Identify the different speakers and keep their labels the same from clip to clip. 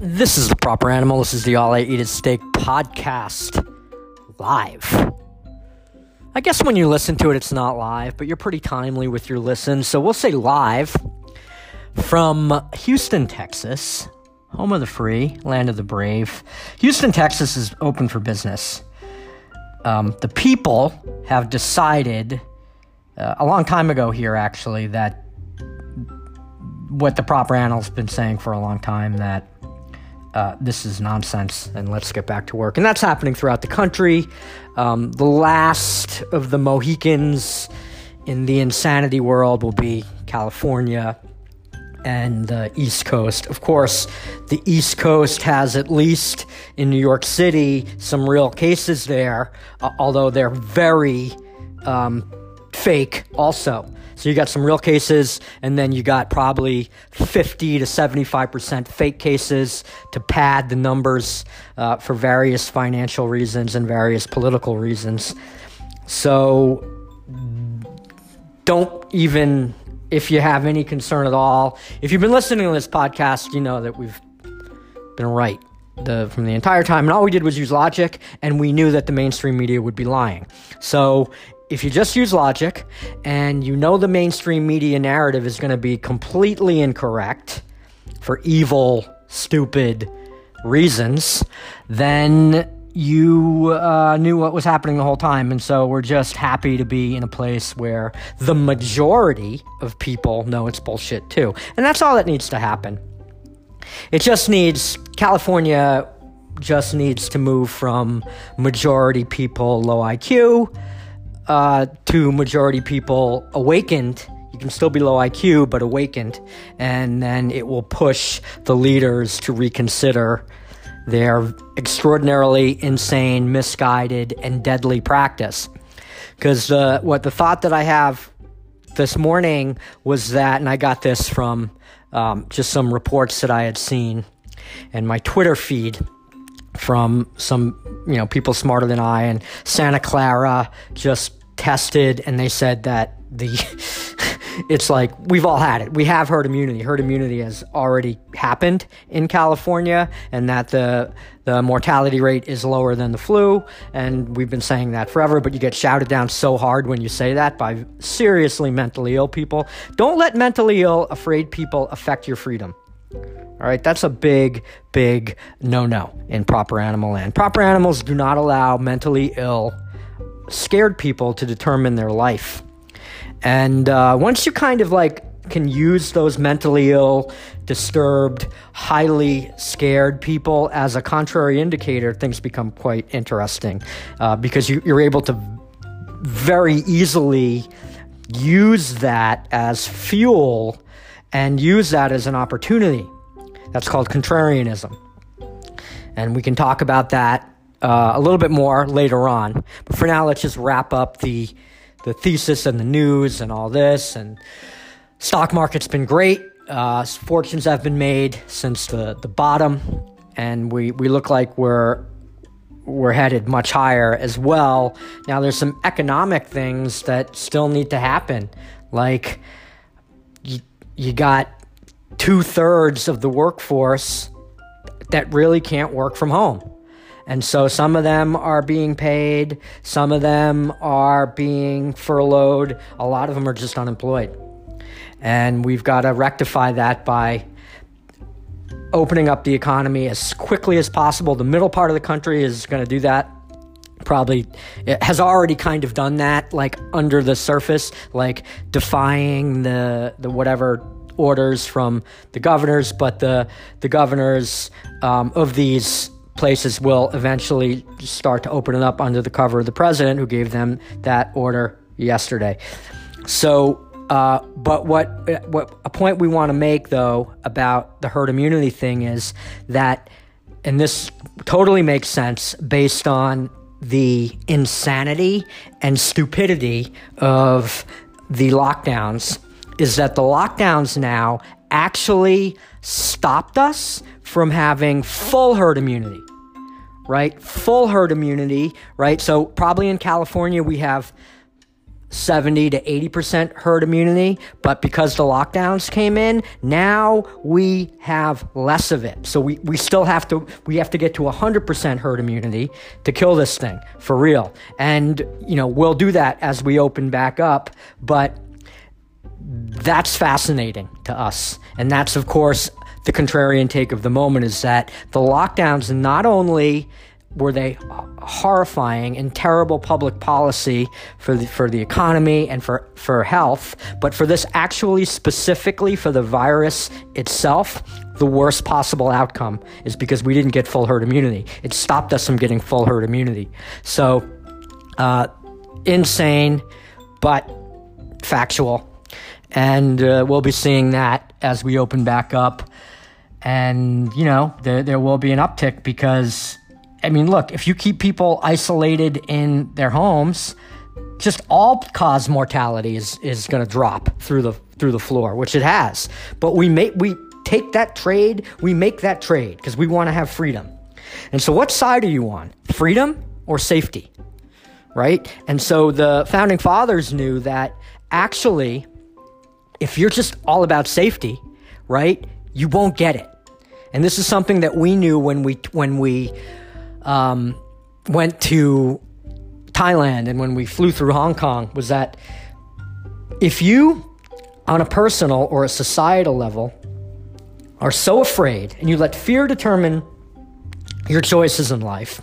Speaker 1: This is the proper animal. This is the All I Eat is Steak podcast live. I guess when you listen to it, it's not live, but you're pretty timely with your listen. So we'll say live from Houston, Texas, home of the free, land of the brave. Houston, Texas is open for business. Um, the people have decided uh, a long time ago here, actually, that what the proper animal's been saying for a long time that uh, this is nonsense and let's get back to work. And that's happening throughout the country. Um, the last of the Mohicans in the insanity world will be California and the East Coast. Of course, the East Coast has at least in New York City some real cases there, uh, although they're very um, fake also. So you got some real cases, and then you got probably 50 to 75% fake cases to pad the numbers uh, for various financial reasons and various political reasons. So don't even, if you have any concern at all, if you've been listening to this podcast, you know that we've been right. The, from the entire time, and all we did was use logic, and we knew that the mainstream media would be lying. So if you just use logic and you know the mainstream media narrative is going to be completely incorrect for evil, stupid reasons, then you uh, knew what was happening the whole time. And so we're just happy to be in a place where the majority of people know it's bullshit too. And that's all that needs to happen. It just needs, California just needs to move from majority people low IQ uh, to majority people awakened. You can still be low IQ, but awakened. And then it will push the leaders to reconsider their extraordinarily insane, misguided, and deadly practice. Because what the thought that I have this morning was that, and I got this from um, just some reports that I had seen and my Twitter feed from some you know people smarter than I and Santa Clara just tested and they said that the it's like we've all had it. We have herd immunity. Herd immunity has already happened in California and that the the mortality rate is lower than the flu and we've been saying that forever but you get shouted down so hard when you say that by seriously mentally ill people. Don't let mentally ill afraid people affect your freedom. All right, that's a big, big no no in proper animal land. Proper animals do not allow mentally ill scared people to determine their life. And uh, once you kind of like can use those mentally ill, disturbed, highly scared people as a contrary indicator, things become quite interesting uh, because you, you're able to very easily use that as fuel and use that as an opportunity. That's called contrarianism. And we can talk about that uh, a little bit more later on. But for now, let's just wrap up the the thesis and the news and all this. And stock market's been great. Uh, fortunes have been made since the, the bottom, and we, we look like we're we're headed much higher as well. Now, there's some economic things that still need to happen, like you, you got two thirds of the workforce that really can't work from home. And so some of them are being paid, some of them are being furloughed, a lot of them are just unemployed. And we've got to rectify that by opening up the economy as quickly as possible. The middle part of the country is going to do that. Probably has already kind of done that, like under the surface, like defying the the whatever orders from the governors. But the the governors um, of these places will eventually start to open it up under the cover of the president who gave them that order yesterday. So, uh, but what what a point we want to make though about the herd immunity thing is that, and this totally makes sense based on the insanity and stupidity of the lockdowns, is that the lockdowns now actually stopped us from having full herd immunity right? Full herd immunity, right? So, probably in California, we have 70 to 80% herd immunity, but because the lockdowns came in, now we have less of it. So we, we still have to we have to get to 100% herd immunity to kill this thing for real. And you know, we'll do that as we open back up, but that's fascinating to us. And that's of course the contrarian take of the moment is that the lockdowns not only were they horrifying and terrible public policy for the, for the economy and for, for health, but for this actually specifically for the virus itself, the worst possible outcome is because we didn't get full herd immunity. It stopped us from getting full herd immunity. So, uh, insane, but factual. And uh, we'll be seeing that as we open back up. And, you know, there, there will be an uptick because I mean, look, if you keep people isolated in their homes, just all cause mortality is, is going to drop through the through the floor, which it has. But we make we take that trade, we make that trade because we want to have freedom. And so, what side are you on? Freedom or safety? Right? And so the founding fathers knew that actually, if you're just all about safety, right, you won't get it. And this is something that we knew when we when we um, went to Thailand and when we flew through Hong Kong was that if you, on a personal or a societal level, are so afraid and you let fear determine your choices in life,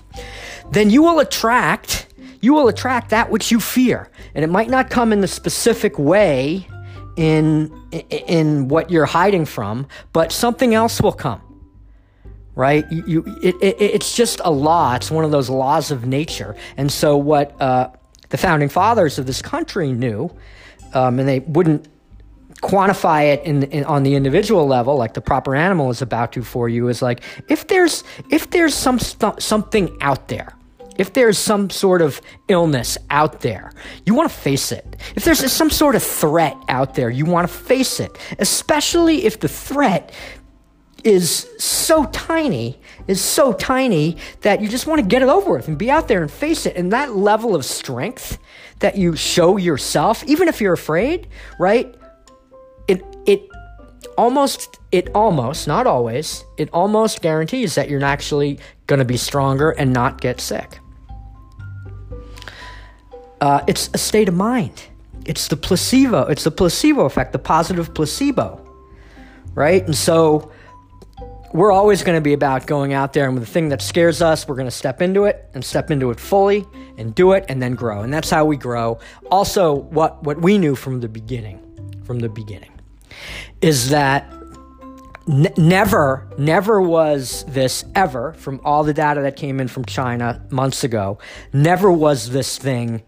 Speaker 1: then you will attract you will attract that which you fear, and it might not come in the specific way in in what you're hiding from, but something else will come right? You, you it, it, it's just a law. It's one of those laws of nature. And so, what uh, the founding fathers of this country knew, um, and they wouldn't quantify it in, in, on the individual level, like the proper animal is about to for you, is like if there's if there's some st- something out there. If there's some sort of illness out there, you want to face it. If there's some sort of threat out there, you want to face it. Especially if the threat is so tiny, is so tiny that you just want to get it over with and be out there and face it. And that level of strength that you show yourself, even if you're afraid, right? It it almost it almost not always it almost guarantees that you're actually going to be stronger and not get sick. Uh, it's a state of mind. It's the placebo. It's the placebo effect, the positive placebo, right? And so we're always going to be about going out there and the thing that scares us, we're going to step into it and step into it fully and do it and then grow. And that's how we grow. Also, what, what we knew from the beginning, from the beginning, is that n- never, never was this ever, from all the data that came in from China months ago, never was this thing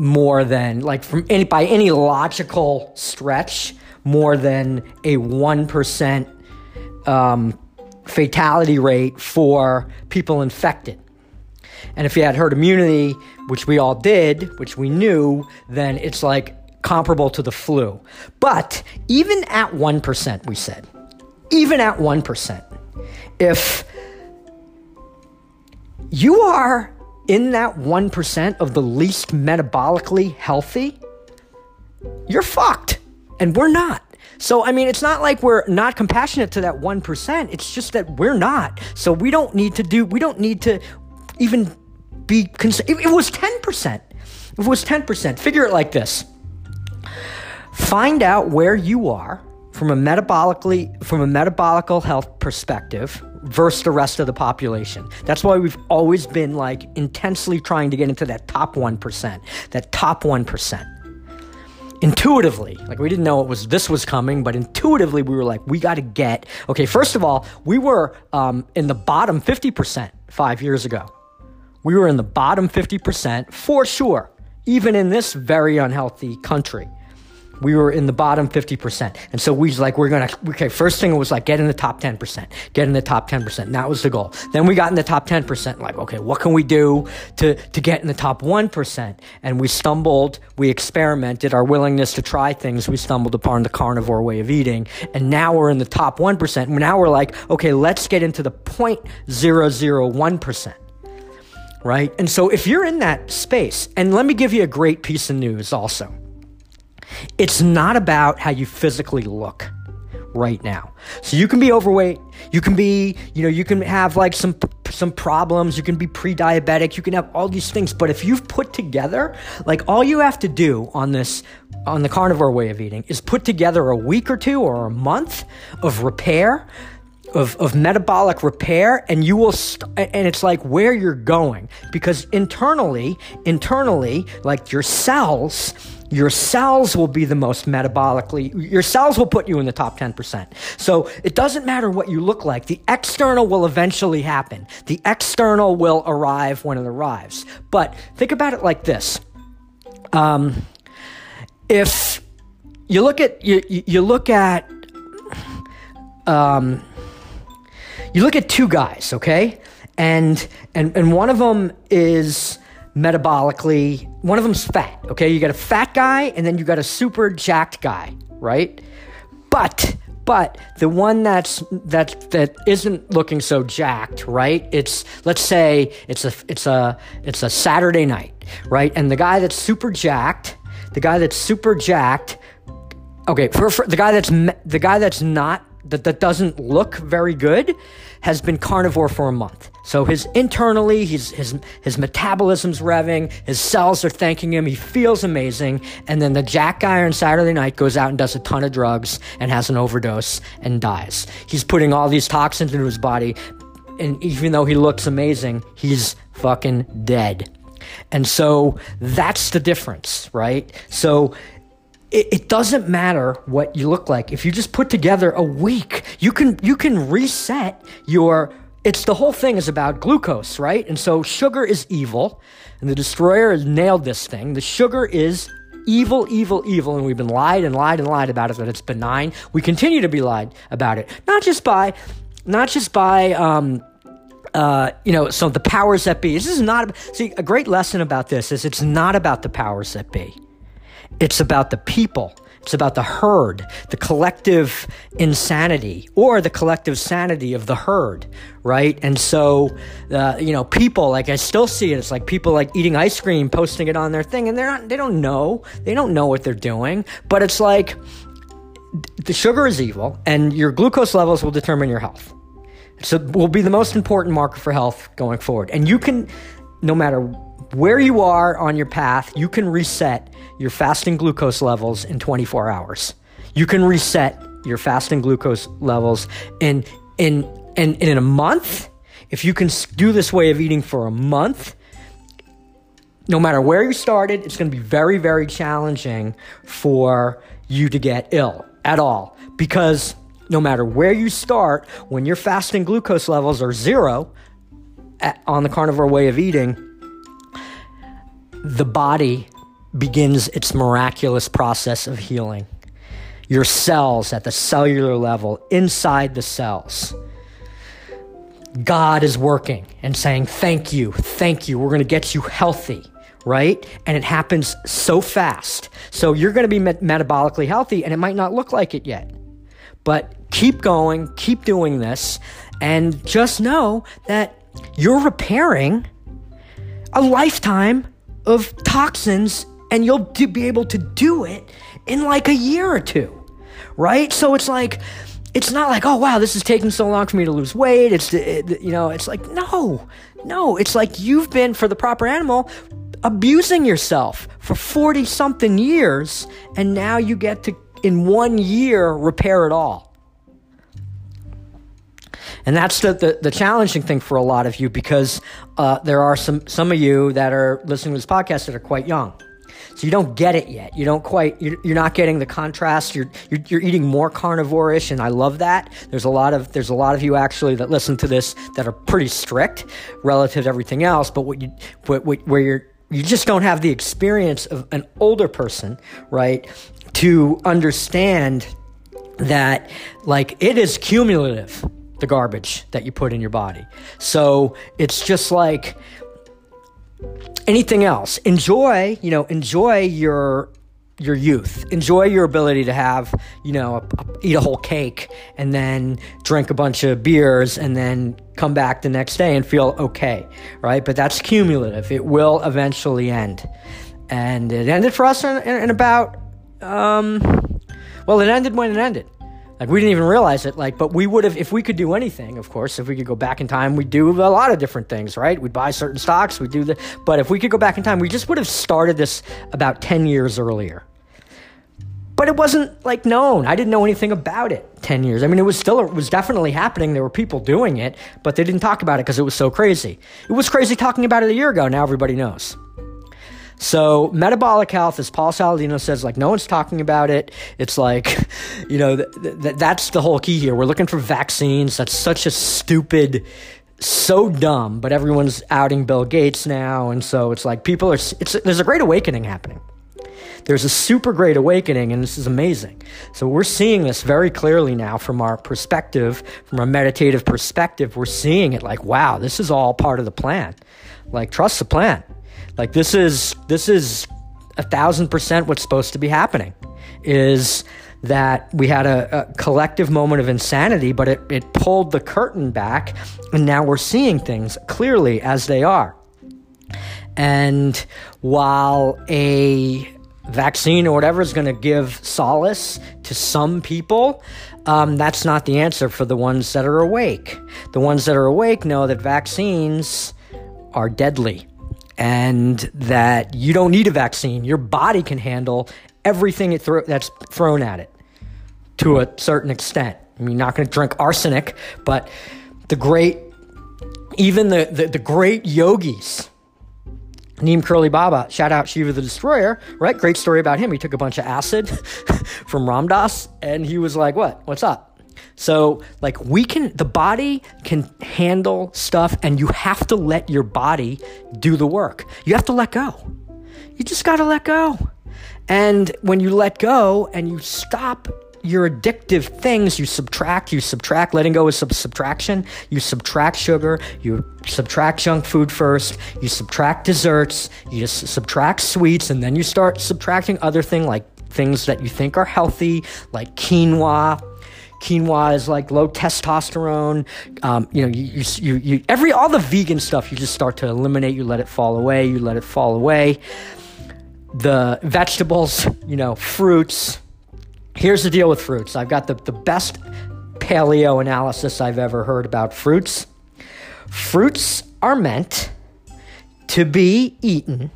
Speaker 1: more than, like, from any, by any logical stretch, more than a 1% um, fatality rate for people infected. And if you had herd immunity, which we all did, which we knew, then it's like comparable to the flu. But even at 1%, we said, even at 1%, if you are in that 1% of the least metabolically healthy, you're fucked. And we're not. So, I mean, it's not like we're not compassionate to that 1%. It's just that we're not. So, we don't need to do, we don't need to even be, concerned. if it was 10%, if it was 10%, figure it like this find out where you are from a metabolically from a metabolical health perspective versus the rest of the population. That's why we've always been like intensely trying to get into that top 1%, that top 1% intuitively like we didn't know it was this was coming but intuitively we were like we got to get okay first of all we were um, in the bottom 50% five years ago. We were in the bottom 50% for sure even in this very unhealthy country we were in the bottom 50%. And so we was like, we're going to, okay, first thing was like, get in the top 10%, get in the top 10%. And that was the goal. Then we got in the top 10%, like, okay, what can we do to, to get in the top 1%? And we stumbled, we experimented, our willingness to try things, we stumbled upon the carnivore way of eating. And now we're in the top 1%. Now we're like, okay, let's get into the 0.001%. right? And so if you're in that space, and let me give you a great piece of news also. It's not about how you physically look right now. So you can be overweight, you can be, you know, you can have like some some problems, you can be pre-diabetic, you can have all these things, but if you've put together, like all you have to do on this on the carnivore way of eating is put together a week or two or a month of repair of, of metabolic repair and you will st- and it's like where you're going because internally internally like your cells your cells will be the most metabolically your cells will put you in the top 10% so it doesn't matter what you look like the external will eventually happen. The external will arrive when it arrives. But think about it like this. Um, if you look at you, you look at um, you look at two guys, okay? And and and one of them is metabolically, one of them's fat, okay? You got a fat guy and then you got a super jacked guy, right? But but the one that's that that isn't looking so jacked, right? It's let's say it's a it's a it's a Saturday night, right? And the guy that's super jacked, the guy that's super jacked, okay, for, for the guy that's the guy that's not that, that doesn't look very good has been carnivore for a month. So his internally, his, his, his metabolism's revving, his cells are thanking him, he feels amazing. And then the jack guy on Saturday night goes out and does a ton of drugs and has an overdose and dies. He's putting all these toxins into his body. And even though he looks amazing, he's fucking dead. And so that's the difference, right? So it, it, doesn't matter what you look like. If you just put together a week, you can you can reset your it's the whole thing is about glucose, right? And so sugar is evil, and the destroyer has nailed this thing. The sugar is evil, evil, evil, and we've been lied and lied and lied about it that it's benign. We continue to be lied about it, not just by, not just by, um, uh, you know, so the powers that be. This is not see a great lesson about this is it's not about the powers that be. It's about the people. It's about the herd, the collective insanity, or the collective sanity of the herd, right? And so, uh, you know, people like I still see it. It's like people like eating ice cream, posting it on their thing, and they're not. They don't know. They don't know what they're doing. But it's like the sugar is evil, and your glucose levels will determine your health. So, will be the most important marker for health going forward. And you can, no matter where you are on your path, you can reset your fasting glucose levels in 24 hours. You can reset your fasting glucose levels in in in, in a month. If you can do this way of eating for a month, no matter where you started, it's going to be very, very challenging for you to get ill at all. Because no matter where you start, when your fasting glucose levels are zero at, on the carnivore way of eating, the body begins its miraculous process of healing. Your cells at the cellular level, inside the cells, God is working and saying, Thank you, thank you, we're going to get you healthy, right? And it happens so fast. So you're going to be met- metabolically healthy, and it might not look like it yet. But keep going, keep doing this, and just know that you're repairing a lifetime of toxins and you'll be able to do it in like a year or two, right? So it's like, it's not like, oh wow, this is taking so long for me to lose weight. It's, it, you know, it's like, no, no, it's like you've been, for the proper animal, abusing yourself for 40 something years, and now you get to, in one year, repair it all. And that's the, the, the, challenging thing for a lot of you because uh, there are some, some of you that are listening to this podcast that are quite young. So you don't get it yet. You don't quite, you're, you're not getting the contrast. You're, you're, you're eating more carnivore-ish, and I love that. There's a lot of, there's a lot of you actually that listen to this that are pretty strict relative to everything else, but what you, what, what, where you're, you just don't have the experience of an older person, right? To understand that, like, it is cumulative the garbage that you put in your body. So it's just like anything else. Enjoy, you know, enjoy your your youth. Enjoy your ability to have, you know, a, a, eat a whole cake and then drink a bunch of beers and then come back the next day and feel okay, right? But that's cumulative. It will eventually end. And it ended for us in, in, in about, um, well, it ended when it ended. Like we didn't even realize it. Like, but we would have, if we could do anything, of course, if we could go back in time, we'd do a lot of different things, right? We'd buy certain stocks, we'd do the, but if we could go back in time, we just would have started this about 10 years earlier. But it wasn't like known. I didn't know anything about it 10 years. I mean, it was still, it was definitely happening. There were people doing it, but they didn't talk about it because it was so crazy. It was crazy talking about it a year ago. Now everybody knows. So metabolic health, as Paul Saladino says, like no one's talking about it. It's like, you know, th- th- that's the whole key here. We're looking for vaccines. That's such a stupid, so dumb. But everyone's outing Bill Gates now, and so it's like people are. It's there's a great awakening happening. There's a super great awakening, and this is amazing. So we're seeing this very clearly now from our perspective, from a meditative perspective. We're seeing it like, wow, this is all part of the plan. Like trust the plan. Like this is this is a thousand percent what's supposed to be happening. Is that we had a, a, collective moment of insanity, but it, it pulled the curtain back, and now we're seeing things clearly as they are. And while a vaccine or whatever is going to give solace to some people, um, that's not the answer for the ones that are awake. The ones that are awake know that vaccines are deadly and that you don't need a vaccine. Your body can handle everything thro- that's thrown at it to a certain extent. I mean, not going to drink arsenic, but the great, even the, the, the great yogis, Neem Karoli Baba, shout out Shiva the Destroyer, right? Great story about him. He took a bunch of acid from Ram Dass and he was like, What? What's up? So, like, we can, the body can handle stuff, and you have to let your body do the work. You have to let go. You just got to let go. And when you let go and you stop your addictive things, you subtract, you subtract. Letting go is sub- subtraction. You subtract sugar, you subtract junk food first, you subtract desserts, you just subtract sweets, and then you start subtracting other things like things that you think are healthy, like quinoa, quinoa is like low testosterone. Um, you know, you, you, you, every, all the vegan stuff, you just start to eliminate. You let it fall away. You let it fall away. The vegetables, you know, fruits. Here's the deal with fruits. I've got the, the best paleo analysis I've ever heard about fruits. Fruits are meant to be eaten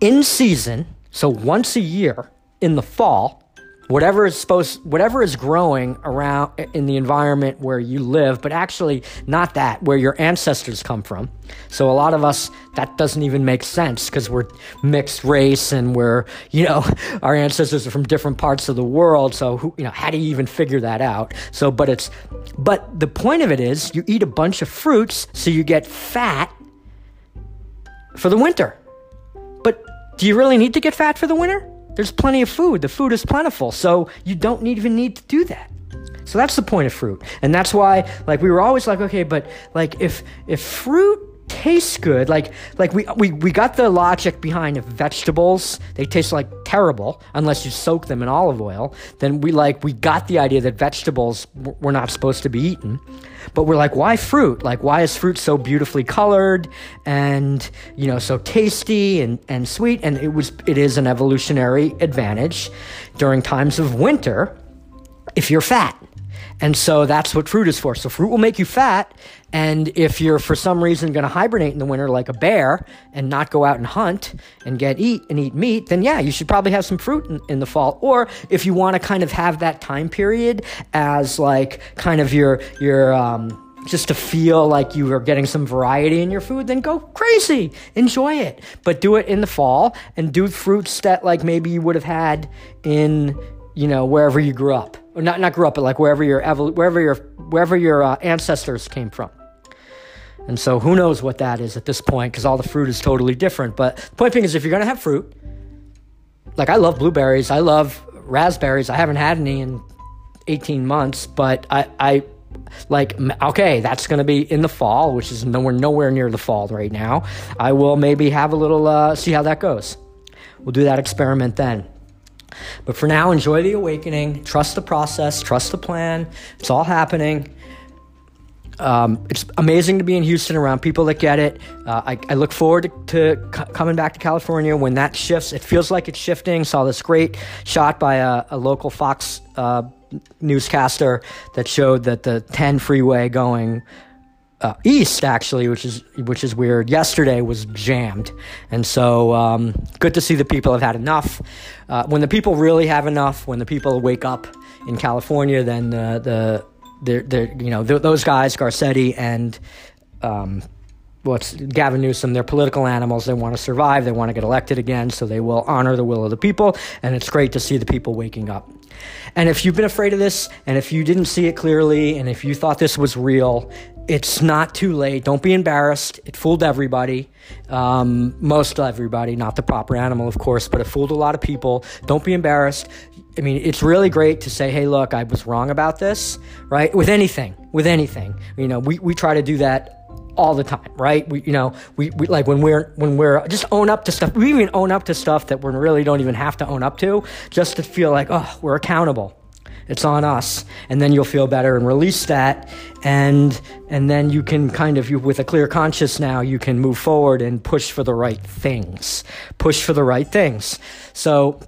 Speaker 1: in season, so once a year in the fall whatever is supposed whatever is growing around in the environment where you live but actually not that where your ancestors come from. So a lot of us that doesn't even make sense because we're mixed race and we're you know our ancestors are from different parts of the world. So who you know how do you even figure that out? So but it's but the point of it is you eat a bunch of fruits so you get fat for the winter. But do you really need to get fat for the winter there's plenty of food. The food is plentiful. So you don't even need to do that. So that's the point of fruit. And that's why like we were always like okay, but like if if fruit tastes good, like like we we we got the logic behind vegetables, they taste like terrible unless you soak them in olive oil, then we like we got the idea that vegetables were not supposed to be eaten. But we're like, why fruit? Like, why is fruit so beautifully colored and, you know, so tasty and, and sweet? And it was, it is an evolutionary advantage during times of winter if you're fat. And so that's what fruit is for. So fruit will make you fat. And if you're for some reason going to hibernate in the winter like a bear and not go out and hunt and get eat and eat meat, then yeah, you should probably have some fruit in, in the fall. Or if you want to kind of have that time period as like kind of your your um, just to feel like you are getting some variety in your food, then go crazy. Enjoy it. But do it in the fall and do fruits that like maybe you would have had in, you know, wherever you grew up or not not grew up, but like wherever your wherever your wherever your uh, ancestors came from. And so who knows what that is at this point because all the fruit is totally different. But the point being is if you're gonna have fruit, like I love blueberries, I love raspberries. I haven't had any in 18 months, but I, I like okay, that's gonna be in the fall, which is nowhere nowhere near the fall right now. I will maybe have a little uh, see how that goes. We'll do that experiment then. But for now, enjoy the awakening. Trust the process. Trust the plan. It's all happening. Um, it's amazing to be in Houston around people that get it. Uh, I, I, look forward to, to c- coming back to California when that shifts. It feels like it's shifting. Saw this great shot by a, a local Fox uh, newscaster that showed that the 10 freeway going uh, east actually, which is which is weird. Yesterday was jammed, and so um, good to see the people have had enough. Uh, when the people really have enough, when the people wake up in California, then the the you know those guys, Garcetti and um, what's Gavin Newsom, they're political animals. They want to survive. They want to get elected again, so they will honor the will of the people. And it's great to see the people waking up. And if you've been afraid of this, and if you didn't see it clearly, and if you thought this was real, it's not too late. Don't be embarrassed. It fooled everybody, um, most everybody, not the proper animal, of course, but it fooled a lot of people. Don't be embarrassed. I mean, it's really great to say, hey, look, I was wrong about this, right? With anything, with anything. You know, we, we try to do that all the time, right? We, you know, we, we like when we're when we're just own up to stuff. We even own up to stuff that we really don't even have to own up to, just to feel like, oh, we're accountable. It's on us, and then you'll feel better and release that, and and then you can kind of you with a clear conscience now you can move forward and push for the right things, push for the right things. So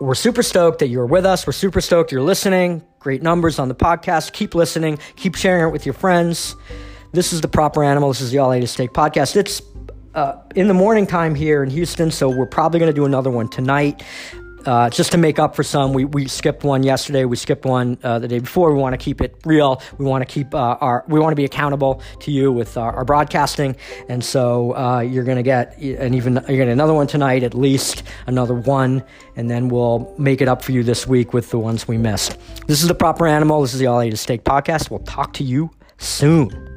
Speaker 1: we're super stoked that you're with us. We're super stoked you're listening. Great numbers on the podcast. Keep listening. Keep sharing it with your friends. This is the Proper Animal. This is the All I Eat is Steak podcast. It's uh, in the morning time here in Houston, so we're probably going to do another one tonight. Uh, just to make up for some, we, we skipped one yesterday. We skipped one uh, the day before. We want to keep it real. We want to keep uh, our. We want to be accountable to you with our, our broadcasting, and so uh, you're going to get an even you're going to another one tonight, at least another one, and then we'll make it up for you this week with the ones we missed. This is the proper animal. This is the All I Eat is Steak podcast. We'll talk to you soon.